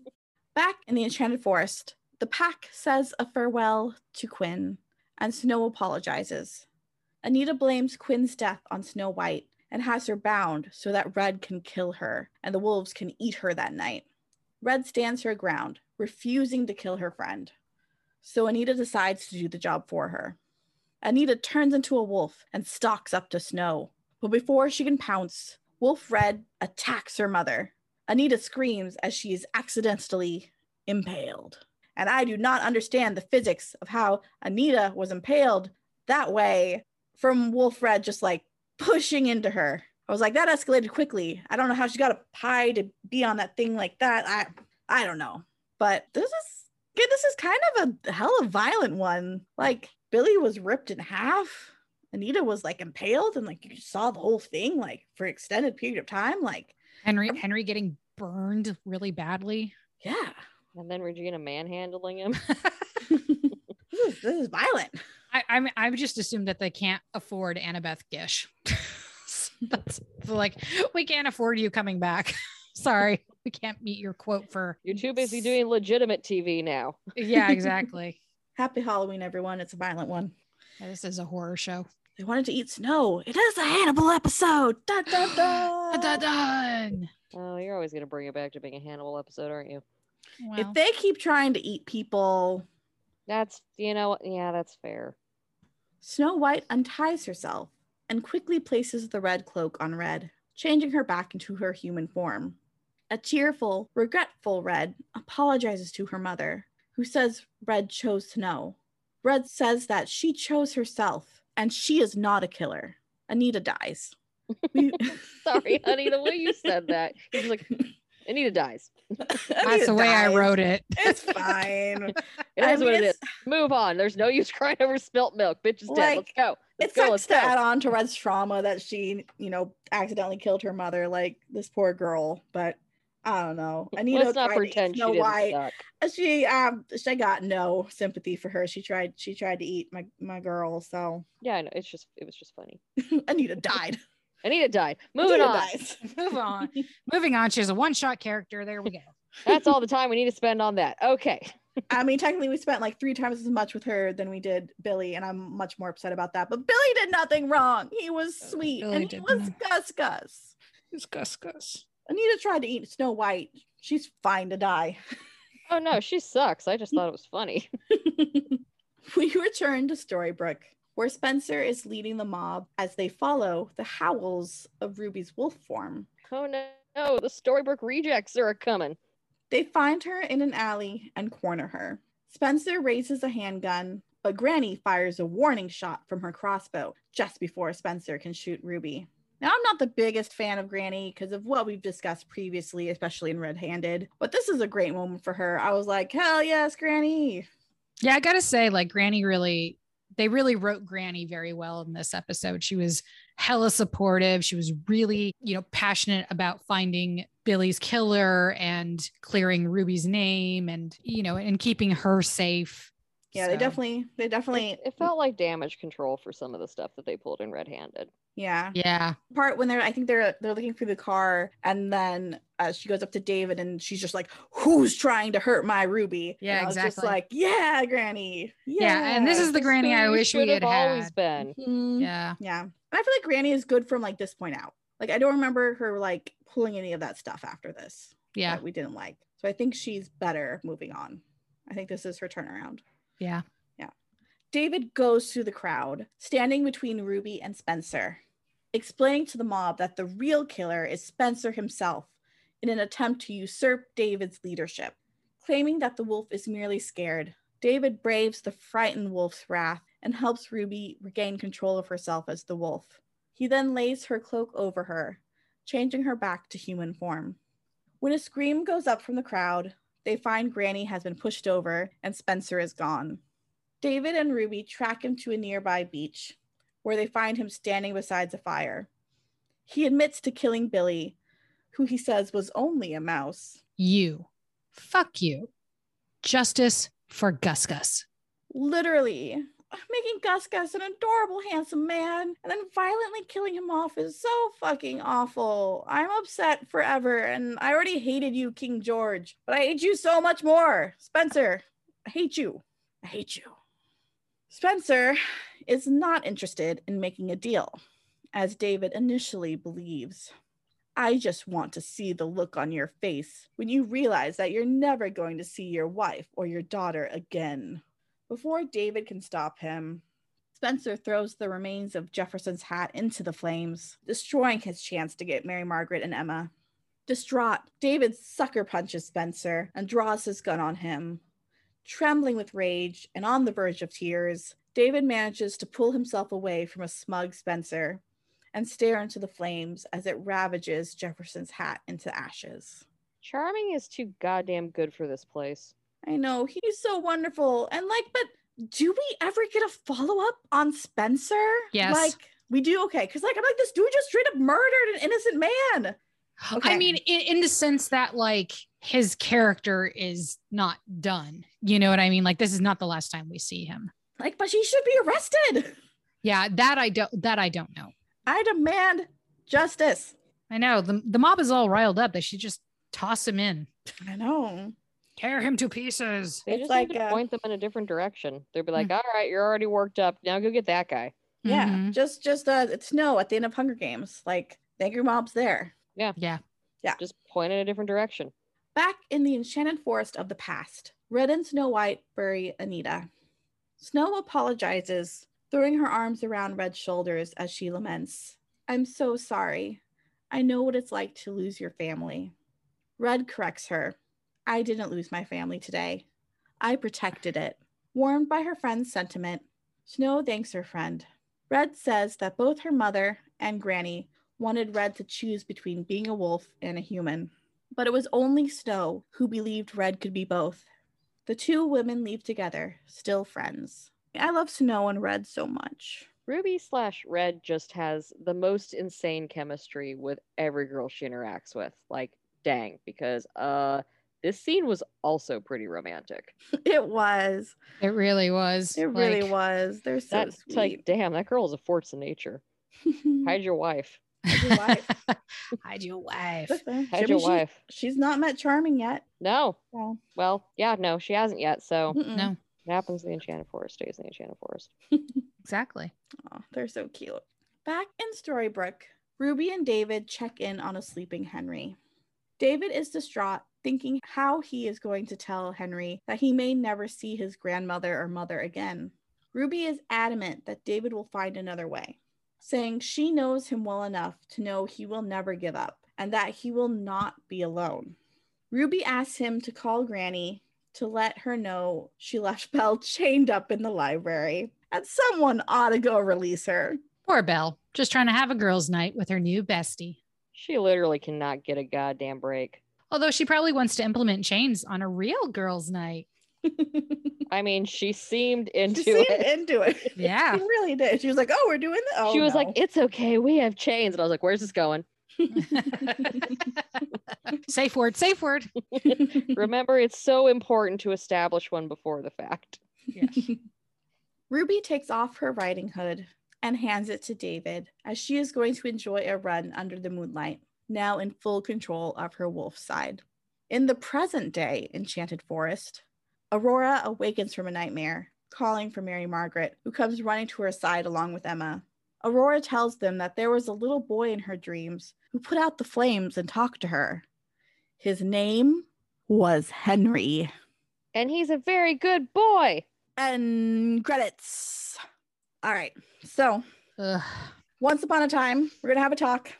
Back in the Enchanted Forest, the pack says a farewell to Quinn, and Snow apologizes. Anita blames Quinn's death on Snow White and has her bound so that Red can kill her and the wolves can eat her that night. Red stands her ground, refusing to kill her friend. So Anita decides to do the job for her. Anita turns into a wolf and stalks up to Snow. But before she can pounce, Wolf Red attacks her mother. Anita screams as she is accidentally impaled. And I do not understand the physics of how Anita was impaled that way from Wolf Red just like pushing into her. I was like, that escalated quickly. I don't know how she got a pie to be on that thing like that. I I don't know. But this is this is kind of a hella violent one. Like Billy was ripped in half. Anita was like impaled and like you saw the whole thing like for extended period of time. Like, Henry Henry getting burned really badly. yeah, And then Regina manhandling him. this is, this is violent. I, I'm I've just assumed that they can't afford Annabeth Gish. That's like we can't afford you coming back. Sorry, we can't meet your quote for You're too busy doing legitimate TV now. yeah, exactly. Happy Halloween, everyone. It's a violent one. this is a horror show. They wanted to eat snow. It is a Hannibal episode. Da, da, da. Dun, dun. Oh, you're always gonna bring it back to being a Hannibal episode, aren't you? Well, If they keep trying to eat people, That's you know what? Yeah, that's fair. Snow White unties herself and quickly places the red cloak on Red, changing her back into her human form. A tearful, regretful Red apologizes to her mother, who says Red chose to know. Red says that she chose herself and she is not a killer. Anita dies. We- Sorry, honey, the way you said that, you're like Anita dies. that's the way I wrote it. It's fine. It I is mean, what it is. Move on. There's no use crying over spilt milk. Bitch is dead. Let's go. Let's it go. sucks Let's to go. add on to Red's trauma that she, you know, accidentally killed her mother, like this poor girl. But I don't know. Anita Let's not tried to eat pretend she Snow didn't White. suck. She um she got no sympathy for her. She tried she tried to eat my my girl. So Yeah, I know. It's just it was just funny. Anita died. Anita died. Moving Anita on. dies. Move on. Moving on. She's a one-shot character. There we go. That's all the time we need to spend on that. Okay. I mean, technically, we spent like three times as much with her than we did Billy, and I'm much more upset about that. But Billy did nothing wrong. He was sweet, Billy and he was. Gus Gus. He's Gus Gus. Anita tried to eat Snow White. She's fine to die. Oh no, she sucks. I just thought it was funny. we return to Storybrooke, where Spencer is leading the mob as they follow the howls of Ruby's wolf form. Oh no, no, the Storybrooke rejects are coming. They find her in an alley and corner her. Spencer raises a handgun, but Granny fires a warning shot from her crossbow just before Spencer can shoot Ruby. Now, I'm not the biggest fan of Granny because of what we've discussed previously, especially in Red Handed, but this is a great moment for her. I was like, hell yes, Granny. Yeah, I gotta say, like Granny really they really wrote Granny very well in this episode. She was hella supportive. She was really, you know, passionate about finding Billy's killer and clearing Ruby's name and, you know, and keeping her safe. Yeah, they definitely, they definitely, It, it felt like damage control for some of the stuff that they pulled in red handed. Yeah. Yeah. Part when they're, I think they're they're looking through the car, and then uh, she goes up to David, and she's just like, "Who's trying to hurt my Ruby?" Yeah, and I was Just exactly. like, yeah, Granny. Yeah, Yeah, and this is the Granny I wish we had always had. been. Mhm. Yeah. Yeah. And I feel like Granny is good from like this point out. Like I don't remember her like pulling any of that stuff after this. Yeah. That we didn't like. So I think she's better moving on. I think this is her turnaround. Yeah. David goes through the crowd, standing between Ruby and Spencer, explaining to the mob that the real killer is Spencer himself in an attempt to usurp David's leadership. Claiming that the wolf is merely scared, David braves the frightened wolf's wrath and helps Ruby regain control of herself as the wolf. He then lays her cloak over her, changing her back to human form. When a scream goes up from the crowd, they find Granny has been pushed over and Spencer is gone. David and Ruby track him to a nearby beach, where they find him standing beside a fire. He admits to killing Billy, who he says was only a mouse. You. Fuck you. Justice for Gus Gus. Literally, making Gus Gus an adorable, handsome man, and then violently killing him off is so fucking awful. I'm upset forever, and I already hated you, King George, but I hate you so much more. Spencer, I hate you. I hate you. Spencer is not interested in making a deal, as David initially believes. I just want to see the look on your face when you realize that you're never going to see your wife or your daughter again. Before David can stop him, Spencer throws the remains of Jefferson's hat into the flames, destroying his chance to get Mary Margaret and Emma. Distraught, David sucker punches Spencer and draws his gun on him. Trembling with rage and on the verge of tears, David manages to pull himself away from a smug Spencer and stare into the flames as it ravages Jefferson's hat into ashes. Charming is too goddamn good for this place. I know he's so wonderful. And like, but do we ever get a follow up on Spencer? Yes. Like, we do. Okay. Cause like, I'm like, this dude just straight up murdered an innocent man. Okay. I mean, in, in the sense that like his character is not done. You know what I mean? Like this is not the last time we see him. Like, but he should be arrested. Yeah, that I don't that I don't know. I demand justice. I know the the mob is all riled up. They should just toss him in, I know. tear him to pieces. They It's just like, need to uh, point them in a different direction. They'd be like, all right, you're already worked up. Now go get that guy. Yeah. Mhm. Just, just, uh, it's snow at the end of Hunger Games. Like, the angry mob's there. Yeah. Yeah. Yeah. Just point in a different direction. Back in the enchanted forest of the past, Red and Snow White bury Anita. Snow apologizes, throwing her arms around Red's shoulders as she laments. I'm so sorry. I know what it's like to lose your family. Red corrects her. I didn't lose my family today. I protected it. Warmed by her friend's sentiment, Snow thanks her friend. Red says that both her mother and Granny wanted Red to choose between being a wolf and a human. But it was only Snow who believed Red could be both. The two women leave together, still friends. I love Snow and Red so much. Ruby slash Red just has the most insane chemistry with every girl she interacts with. Like, dang, because uh this scene was also pretty romantic. It was. It really was. It really Like, was. They're so That's like, damn, that girl is a force of nature. Hide your wife. Your wife. Hide your wife. Listen, Hide Jimmy, your she- wife. she's not met Charming yet. No. So, Well, yeah, no, she hasn't yet. So mm-mm. No, what happens in the Enchanted Forest stays in the Enchanted Forest. exactly. Oh, they're so cute. Back in Storybrooke, Ruby and David check in on a sleeping Henry. David is distraught, thinking how he is going to tell Henry that he may never see his grandmother or mother again. Ruby is adamant that David will find another way, saying she knows him well enough to know he will never give up and that he will not be alone. Ruby asks him to call Granny to let her know she left Belle chained up in the library and someone ought to go release her. Poor Belle, just trying to have a girls' night with her new bestie. She literally cannot get a goddamn break. Although she probably wants to implement chains on a real girls' night. I mean, she seemed into she seemed it. into it. Yeah. she really did. She was like, "Oh, we're doing this." Oh, she was no. like, "It's okay, we have chains," and I was like, "Where's this going?" safe word, safe word. Remember, it's so important to establish one before the fact. Ruby takes off her riding hood and hands it to David as she is going to enjoy a run under the moonlight, now in full control of her wolf side. In the present day Enchanted Forest, Aurora awakens from a nightmare, calling for Mary Margaret, who comes running to her side along with Emma. Aurora tells them that there was a little boy in her dreams who put out the flames and talked to her. His name was Henry. And he's a very good boy. And credits. All right. So, Ugh. once upon a time, we're going to have a talk.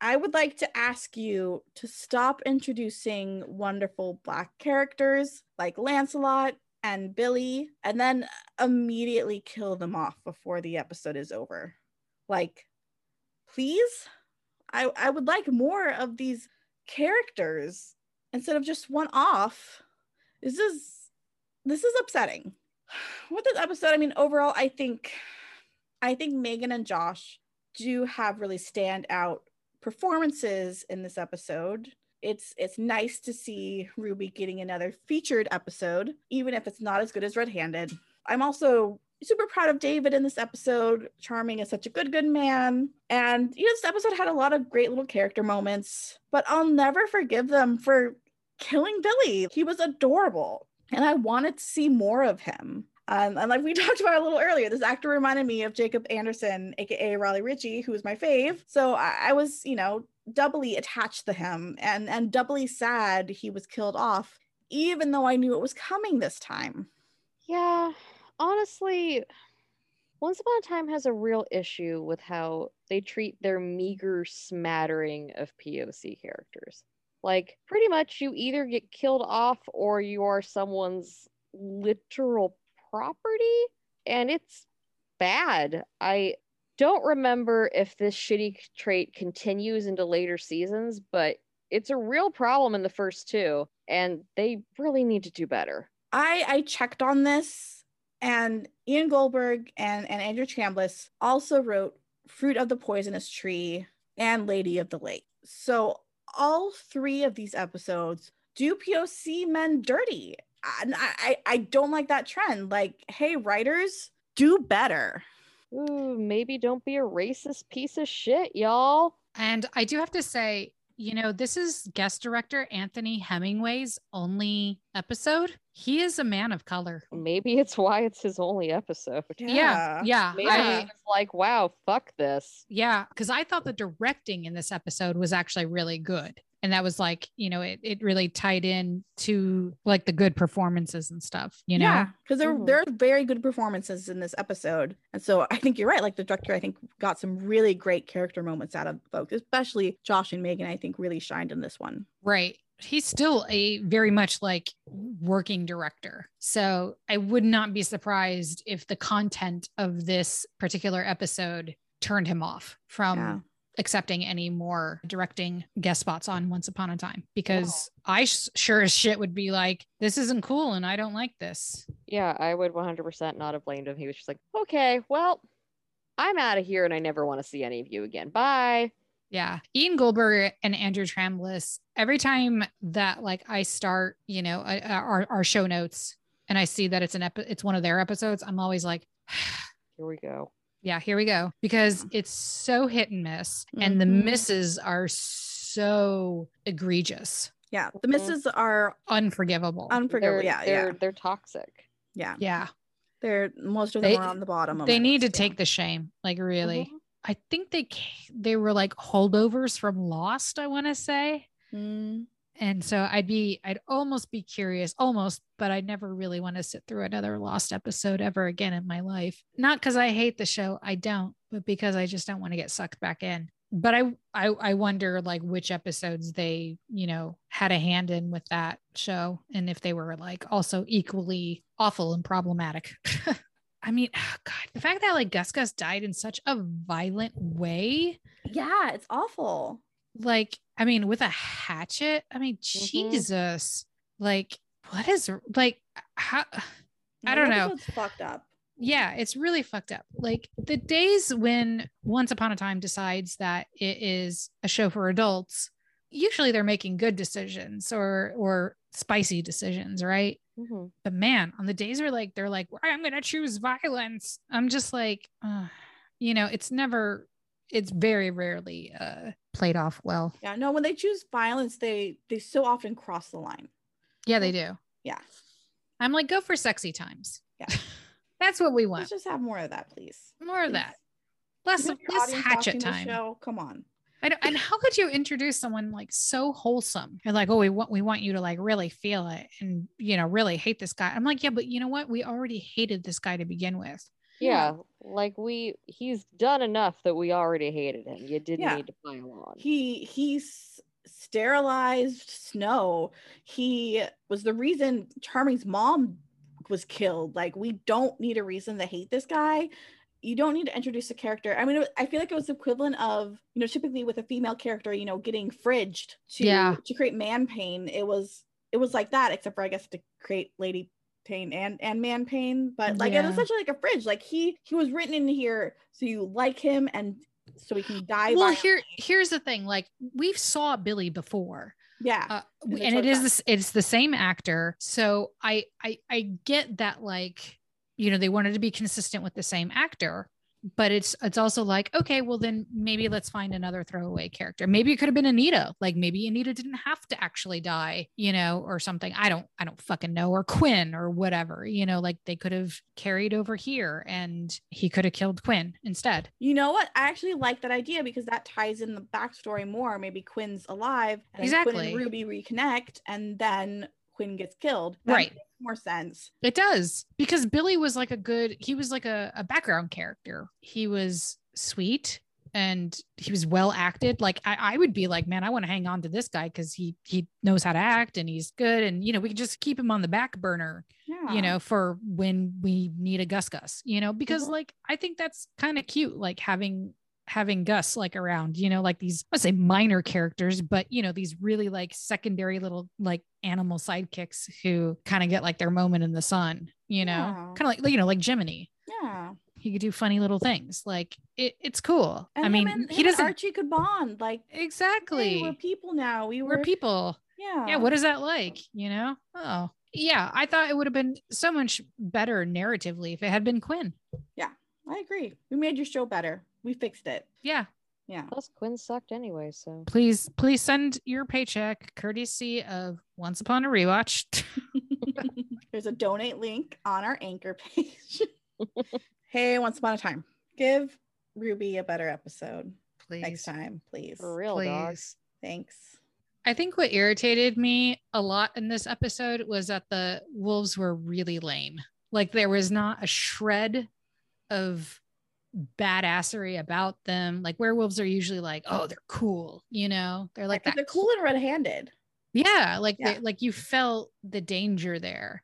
I would like to ask you to stop introducing wonderful Black characters like Lancelot and Billy, and then immediately kill them off before the episode is over. Like, please? I, I would like more of these characters instead of just one off. This is this is upsetting. With this episode, I mean, overall, I think I think Meghan and Josh do have really stand out performances in this episode. It's it's nice to see Ruby getting another featured episode, even if it's not as good as Red Handed. I'm also super proud of David in this episode. Charming is such a good, good man. And you know, this episode had a lot of great little character moments, but I'll never forgive them for killing Billy. He was adorable. And I wanted to see more of him. Um, and like we talked about a little earlier, this actor reminded me of Jacob Anderson, aka Raleigh Ritchie, who was my fave. So I, I was, you know, doubly attached to him and and doubly sad he was killed off, even though I knew it was coming this time. Yeah, honestly, Once Upon a Time has a real issue with how they treat their meager smattering of POC characters. Like, pretty much you either get killed off or you are someone's literal property, and it's bad. I don't remember if this shitty trait continues into later seasons, but it's a real problem in the first two, and they really need to do better. I I checked on this, and Ian Goldberg and and Andrew Chambliss also wrote "Fruit of the Poisonous Tree" and "Lady of the Lake." So all three of these episodes do POC men dirty. And I, I I don't like that trend. Like, hey, writers, do better. Ooh, maybe don't be a racist piece of shit, y'all. And I do have to say, you know, this is guest director Anthony Hemingway's only episode. He is a man of color. Maybe it's why it's his only episode. Yeah. Yeah. Maybe I, he's like, wow, fuck this. yeah. Cause I thought the directing in this episode was actually really good. And that was like, you know, it, it really tied in to like the good performances and stuff, you know? Yeah, because there there are very good performances in this episode, and so I think you're right. Like the director, I think got some really great character moments out of folks, especially Josh and Meghan. I think really shined in this one. Right. He's still a very much like working director. So I would not be surprised if the content of this particular episode turned him off from Yeah. Accepting any more directing guest spots on Once Upon a Time because I sh- sure as shit would be like, this isn't cool and I don't like this. Yeah, I would 100% not have blamed him. He was just like, okay, well, I'm out of here and I never want to see any of you again. Bye. Yeah. Ian Goldberg and Andrew Chambliss, every time that like I start, you know, our, our show notes and I see that it's an epi- it's one of their episodes, I'm always like, Here we go. Yeah, here we go. Because it's so hit and miss. And the Mhm. misses are so egregious, Yeah, the Mhm. misses are unforgivable. unforgivable. They're, yeah, they're, yeah, they're toxic. yeah. yeah. They're most of them They- are on the bottom. Of They my need to list, yeah. take the shame. Like really. Mhm. I think they they were like holdovers from Lost, I want to say. Mm, And so I'd be, I'd almost be curious, almost, but I'd never really want to sit through another Lost episode ever again in my life. Not because I hate the show, I don't, but because I just don't want to get sucked back in. But I, I, I wonder like which episodes they, you know, had a hand in with that show, and if they were like also equally awful and problematic. I mean, oh God, the fact that like Gus Gus died in such a violent way, yeah, it's awful. like i mean with a hatchet i mean Mhm. jesus like what is like how I don't know. episode's fucked up. yeah, it's really fucked up. Like the days when Once Upon a Time decides that it is a show for adults, usually they're making good decisions or or spicy decisions, right? Mhm. But man, on the days where like they're like, I'm gonna choose violence, I'm just like, uh, you know, it's never, it's very rarely uh played off well. Yeah, no, when they choose violence, they they so often cross the line. Yeah, they do. Yeah. I'm like, go for sexy times. Yeah. That's what we want. Let's just have more of that, please. More of that. Less, less hatchet time. Show? Come on. I don't, and how could you introduce someone like so wholesome? You're like, oh, we want we want you to like really feel it and you know really hate this guy. I'm like, yeah, but you know what? We already hated this guy to begin with. Yeah, hmm. like we he's done enough that we already hated him. You didn't Yeah. need to pile on. He he's sterilized Snow. He was the reason Charming's mom was killed. Like we don't need a reason to hate this guy. You don't need to introduce a character. I mean, it- I feel like it was the equivalent of you know typically with a female character, you know, getting fridged to Yeah. to create man pain. It was it was like that, except for I guess to create lady pain and and man pain. But like it was Yeah. essentially like a fridge. Like he he was written in here so you like him and so he can die. well, violently. here here's the thing. Like we've saw Billy before. yeah. uh, And and it chose this it's the same actor so I, I i get that like you know they wanted to be consistent with the same actor but it's it's also like okay well then maybe let's find another throwaway character maybe it could have been anita like maybe anita didn't have to actually die you know or something i don't i don't fucking know or quinn or whatever you know like they could have carried over here and he could have killed quinn instead You know what? I actually like that idea because that ties in the backstory more. Maybe Quinn's alive, and then Quinn Exactly. and Ruby reconnect, and then Quinn gets killed. That Right. more sense. It does because Billy was like a good, he was like a, a background character. He was sweet and he was well acted. Like I, I would be like, man, I want to hang on to this guy because he he knows how to act and he's good. And you know, we can just keep him on the back burner, Yeah. you know, for when we need a Gus Gus, you know, because Mhm. like I think that's kind of cute, like having having Gus like around, you know, like these I would say minor characters, but you know, these really like secondary little like animal sidekicks who kind of get like their moment in the sun, you know, Yeah. kind of like you know, like Jiminy. yeah. He could do funny little things. Like it, it's cool. And I mean, and- he doesn't Archie could bond. Like exactly. hey, we're people now. We were, we're people. Yeah. yeah what is that like you know oh yeah i thought it would have been so much better narratively if it had been quinn Yeah, I agree. We made your show better. We fixed it. yeah Yeah. Plus Quinn sucked anyway, so please please send your paycheck courtesy of once upon a rewatch There's a donate link on our anchor page. hey, once upon a time. Give Ruby a better episode please next time, please. for real, dog. please Thanks. i think what irritated me a lot in this episode was that the wolves were really lame like there was not a shred of badassery about them like werewolves are usually like oh they're cool you know they're like Like that they're cool and red-handed. Yeah, like Yeah. they- like you felt the danger there.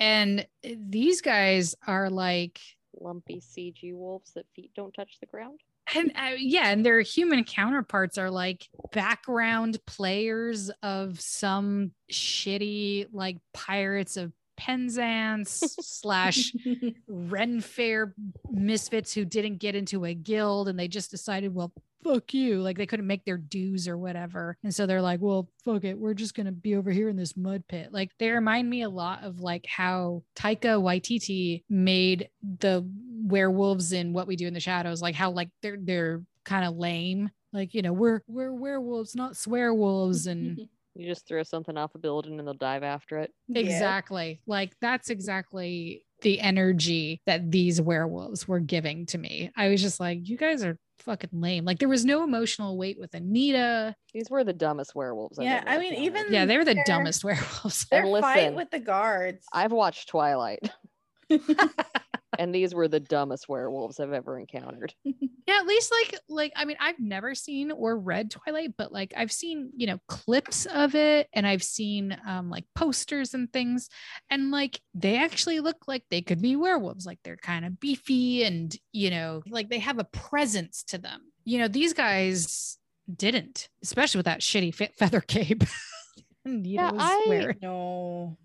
And these guys are like Lumpy CG wolves that feet don't touch the ground. and uh, yeah, and their human counterparts are like background players of some shitty like Pirates of Penzance slash Ren Fair misfits who didn't get into a guild and they just decided, well, fuck you. Like they couldn't make their dues or whatever. And so they're like, well, fuck it. We're just going to be over here in this mud pit. Like they remind me a lot of like how Taika Waititi made the werewolves in What We Do in the Shadows, like how like they're, they're kind of lame. Like, you know, we're, we're werewolves, not swear wolves. And You just throw something off a building and they'll dive after it. Yeah. Exactly. Like that's exactly the energy that these werewolves were giving to me. I was just like, you guys are fucking lame. Like there was no emotional weight with Anita. These were the dumbest werewolves. I've Yeah, I mean, even- Yeah, they were the They're- dumbest werewolves. Their And fight with the guards. I've watched Twilight, and these were the dumbest werewolves I've ever encountered. yeah, at least like like I mean, I've never seen or read Twilight, but like I've seen, you know, clips of it and I've seen um like posters and things and like they actually look like they could be werewolves. Like they're kind of beefy and, you know, like they have a presence to them. You know, these guys didn't, especially with that shitty fe- feather cape. Anita Yeah, was I- wearing. no,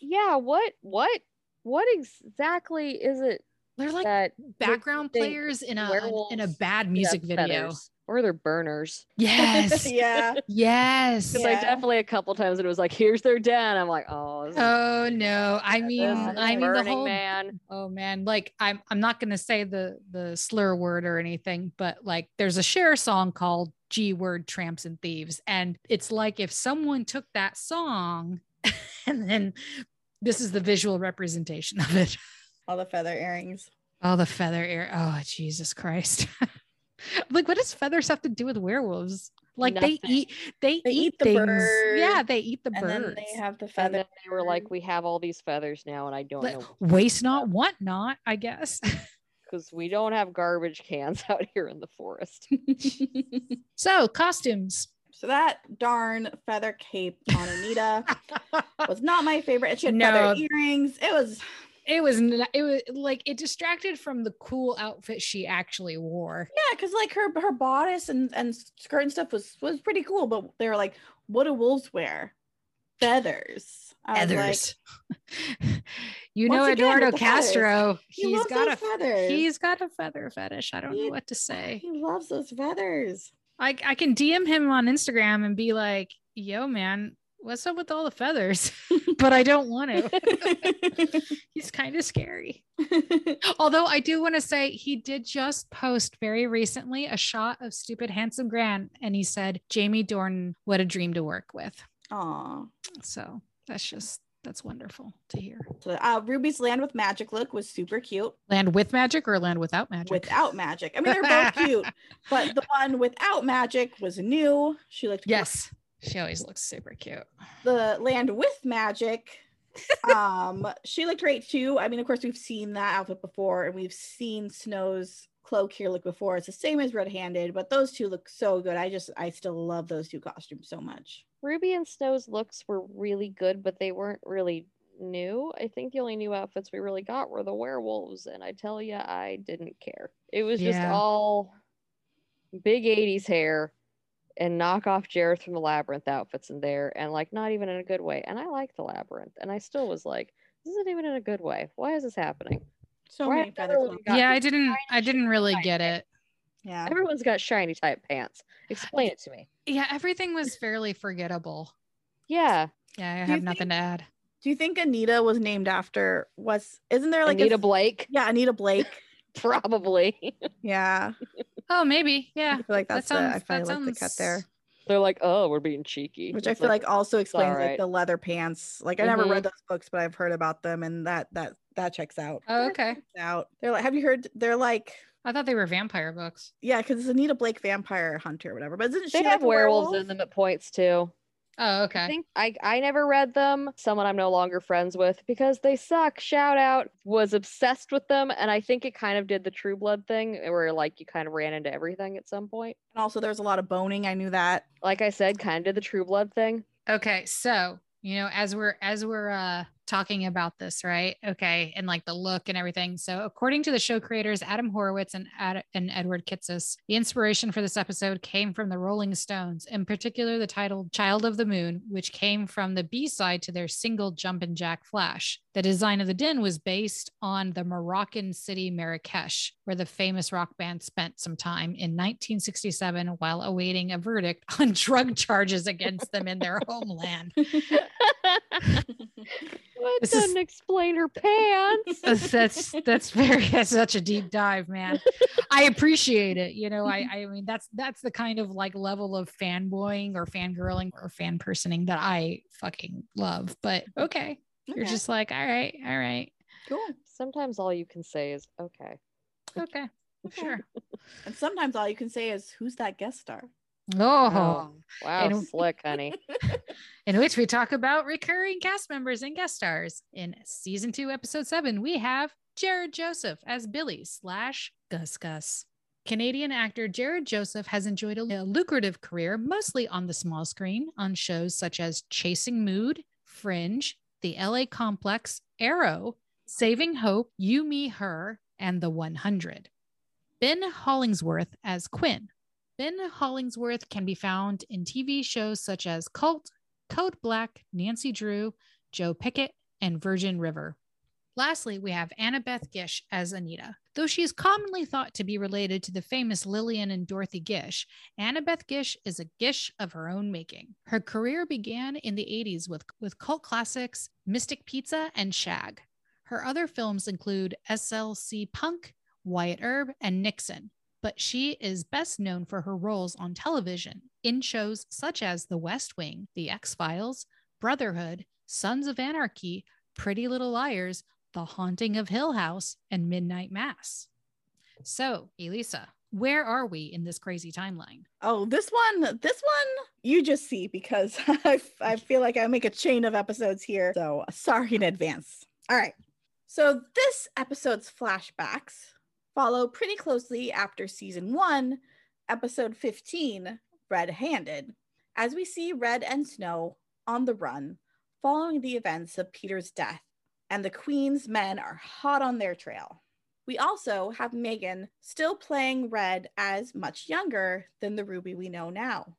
Yeah, what what what exactly is it They're like that background players in a in a bad music have video. feathers? Or they're burners. Yes. yeah. yes. Because Yeah. I definitely a couple times it was like, here's their den. I'm like, oh, is- Oh no. I mean I mean the whole man. Oh man, like I'm I'm not gonna say the the slur word or anything, but like there's a Cher song called G word tramps and thieves. And it's like if someone took that song and then this is the visual representation of it. All the feather earrings. All the feather ear. Oh, Jesus Christ. like, what does feathers have to do with werewolves? Like Nothing. they eat they, They eat, eat the things. bird, Yeah, they eat the and birds. then they have the And feather. then they were like, we have all these feathers now, and I don't Like, know waste not, want not, I guess. because we don't have garbage cans out here in the forest. so costumes. So that darn feather cape on Anita was not my favorite. And she had No. feather earrings. It was it was it was like it distracted from the cool outfit she actually wore. yeah, because like her her bodice and and skirt and stuff was was pretty cool. But they were like, what do wolves wear? Feathers. Was like, Feathers. you know again, Eduardo feathers. Castro, he he's loves got a feathers. he's got a feather fetish. I don't know what to say. He loves those feathers. I I can DM him on Instagram and be like, "Yo, man, what's up with all the feathers?" but I don't want to. He's kind of scary. Although I do want to say he did just post very recently a shot of stupid handsome Grant, and he said, "Jamie Dornan, what a dream to work with." Aw. So that's just that's wonderful to hear. So uh, Ruby's land with magic look was super cute. Land with magic or land without magic? Without magic, I mean they're both cute, but the one without magic was new. She looked great. Yes, she always looks super cute. the land with magic um she looked great too i mean of course we've seen that outfit before and we've seen snow's cloak here look before it's the same as red handed but those two look so good i just i still love those two costumes so much Ruby and Snow's looks were really good, but they weren't really new. I think the only new outfits we really got were the werewolves, and I tell you, I didn't care. It was just all big 80s hair and knock off Jareth from the Labyrinth outfits in there, and like not even in a good way. And I like the Labyrinth, and I still was like, this isn't even in a good way. Why is this happening? So many feather everyone yeah, I didn't. I didn't really get it. yeah Everyone's got shiny type pants. Explain it to me. Yeah, everything was fairly forgettable. Yeah, Yeah, I Do you have nothing to add. do you think anita was named after was isn't there like Anita a, Blake, yeah anita blake probably. yeah Oh, maybe. Yeah. i feel like That that's sounds- the i that feel like the cut there sounds- They're like, oh, we're being cheeky. which i feel like also explains like the leather pants like i never Mhm. read those books but i've heard about them and that that that checks out Oh, okay. checks out they're like have you heard they're like I thought they were vampire books. yeah because it's anita blake vampire hunter or whatever but isn't she they like have a werewolves werewolf? in them at points too. Oh, okay. I okay. think I I never read them. Someone I'm no longer friends with because they suck. Shout out was obsessed with them, and I think it kind of did the True Blood thing where like you kind of ran into everything at some point. and also there's a lot of boning i knew that Like I said, kind of did the True Blood thing. Okay. So, you know, as we're as we're uh talking about this, right? Okay, and like the look and everything. So, according to the show creators Adam Horowitz and Ad- and Edward Kitsis, the inspiration for this episode came from the Rolling Stones, in particular the title "Child of the Moon," which came from the B-side to their single "Jumpin' Jack Flash." The design of the din was based on the Moroccan city Marrakesh, where the famous rock band spent some time in 1967 while awaiting a verdict on drug charges against them in their homeland. What? This doesn't explain her pants? that's that's that's very that's such a deep dive man. I appreciate it you know i i mean that's that's the kind of like level of fanboying or fangirling or fan personing that i fucking love but okay. You're just like all right all right. Cool. Sometimes all you can say is okay. okay. Sure. And sometimes all you can say is who's that guest star Oh, oh Wow, And- slick, honey. in which we talk about recurring cast members and guest stars. In season two, episode seven, we have Jarod Joseph as Billy slash Gus Gus. Canadian actor Jarod Joseph has enjoyed a lucrative career mostly on the small screen on shows such as Chasing Mood, Fringe, The LA Complex, Arrow, Saving Hope, You, Me, Her, and The 100. Ben Hollingsworth as Quinn. Ben Hollingsworth can be found in TV shows such as Cult, Code Black, Nancy Drew, Joe Pickett, and Virgin River. Lastly, we have Annabeth Gish as Anita. Though she is commonly thought to be related to the famous Lillian and Dorothy Gish, Annabeth Gish is a Gish of her own making. Her career began in the 80s with, with cult classics Mystic Pizza and Shag. Her other films include SLC Punk, Wyatt Earp, and Nixon, but she is best known for her roles on television in shows such as The West Wing, The X Files, Brotherhood, Sons of Anarchy, Pretty Little Liars, the Haunting of Hill House, and Midnight Mass. So, Elisa, where are we in this crazy timeline? Oh, this one, this one you just see because I, I feel like I make a chain of episodes here. So sorry in advance. All right. So this episode's flashbacks follow pretty closely after season one, episode 15, Red Handed, as we see Red and Snow on the run following the events of Peter's death and the Queen's men are hot on their trail. We also have Meghan still playing Red as much younger than the Ruby we know now.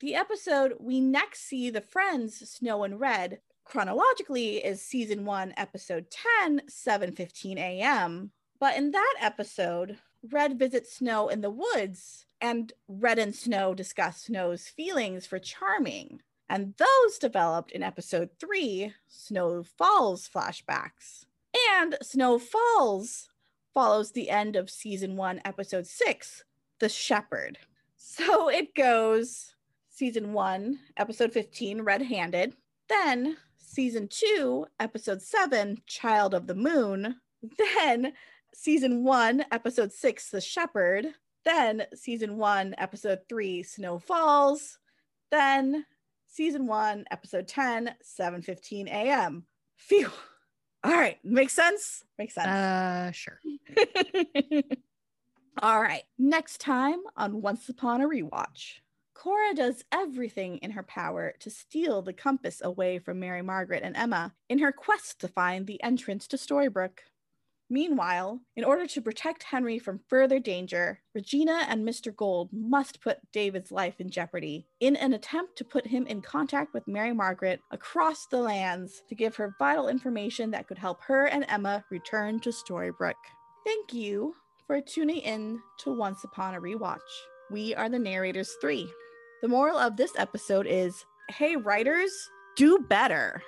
The episode we next see the friends Snow and Red chronologically is season 1 episode 10 7:15 a.m. But in that episode, Red visits Snow in the woods and Red and Snow discuss Snow's feelings for Charming. And those developed in episode three, Snow Falls flashbacks. And Snow Falls follows the end of season one, episode six, The Shepherd. So it goes season one, episode 15, Red Handed. Then season two, episode seven, Child of the Moon. Then season one, episode six, The Shepherd. Then season one, episode three, Snow Falls. Then season one, episode 10, 7 15 a.m. Phew. All right. Makes sense? Makes sense. Uh, sure. All right. Next time on Once Upon a Rewatch. Cora does everything in her power to steal the compass away from Mary Margaret and Emma in her quest to find the entrance to Storybrooke. Meanwhile, in order to protect Henry from further danger, Regina and Mr. Gold must put David's life in jeopardy in an attempt to put him in contact with Mary Margaret across the lands to give her vital information that could help her and Emma return to Storybrooke. Thank you for tuning in to Once Upon a Rewatch. We are the narrators three. The moral of this episode is hey, writers, do better.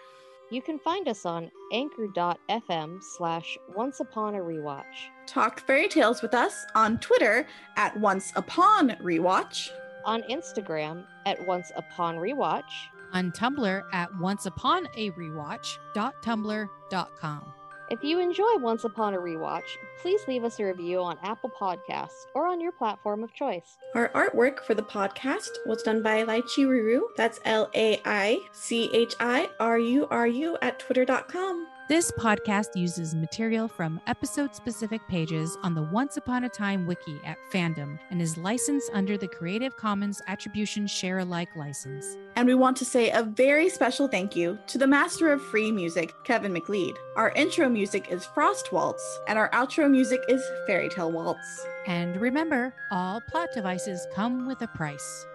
You can find us on anchor.fm slash once upon a rewatch. Talk fairy tales with us on Twitter at once upon rewatch. On Instagram at once upon rewatch. On Tumblr at once upon a onceupon.a.rewatch.tumblr.com. If you enjoy Once Upon a Rewatch, please leave us a review on Apple Podcasts or on your platform of choice. Our artwork for the podcast was done by Laichi Ruru. That's L A I C H I R U R U at twitter.com. This podcast uses material from episode specific pages on the Once Upon a Time wiki at Fandom and is licensed under the Creative Commons Attribution Share Alike license. And we want to say a very special thank you to the master of free music, Kevin MacLeod. Our intro music is Frost Waltz, and our outro music is Fairy Tale Waltz. And remember, all plot devices come with a price.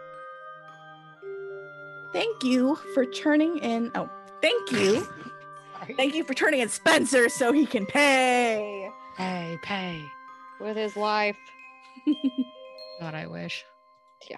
Thank you for turning in. Oh, thank you. thank you for turning in Spencer so he can pay. Pay, pay. With his life. God, I wish. Yeah.